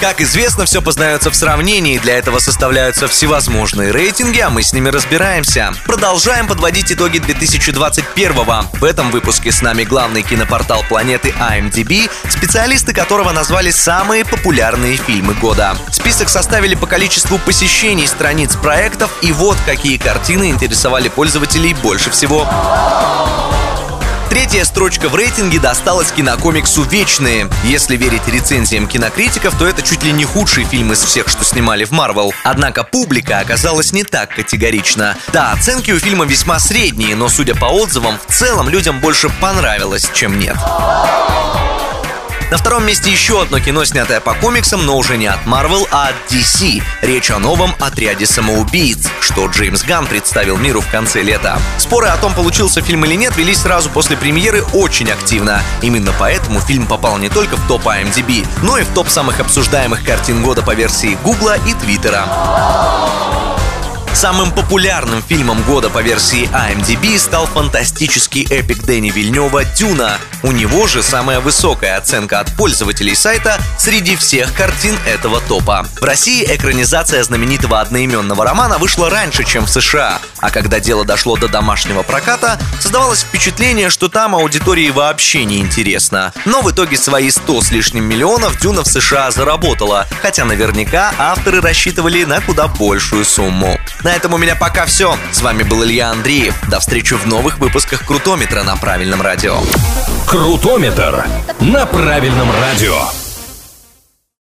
Как известно, все познается в сравнении, для этого составляются всевозможные рейтинги, а мы с ними разбираемся. Продолжаем подводить итоги 2021-го. В этом выпуске с нами главный кинопортал планеты IMDb, специалисты которого назвали самые популярные фильмы года. Список составили по количеству посещений страниц проектов, и вот какие картины интересовали пользователей больше всего. Третья строчка в рейтинге досталась кинокомиксу «Вечные». Если верить рецензиям кинокритиков, то это чуть ли не худший фильм из всех, что снимали в Марвел. Однако публика оказалась не так категорична. Да, оценки у фильма весьма средние, но, судя по отзывам, в целом людям больше понравилось, чем нет. На втором месте еще одно кино, снятое по комиксам, но уже не от Marvel, а от DC. Речь о новом отряде самоубийц, что Джеймс Ганн представил миру в конце лета. Споры о том, получился фильм или нет, велись сразу после премьеры очень активно. Именно поэтому фильм попал не только в топ IMDb, но и в топ самых обсуждаемых картин года по версии Гугла и Твиттера. Самым популярным фильмом года по версии IMDb стал фантастический эпик Дэни Вильнева «Дюна». У него же самая высокая оценка от пользователей сайта среди всех картин этого топа. В России экранизация знаменитого одноименного романа вышла раньше, чем в США, а когда дело дошло до домашнего проката, создавалось впечатление, что там аудитории вообще не интересно. Но в итоге свои 100 с лишним миллионов Дюна в США заработала, хотя наверняка авторы рассчитывали на куда большую сумму. На этом у меня пока все. С вами был Илья Андреев. До встречи в новых выпусках Крутометра на правильном радио. Крутометр на правильном радио.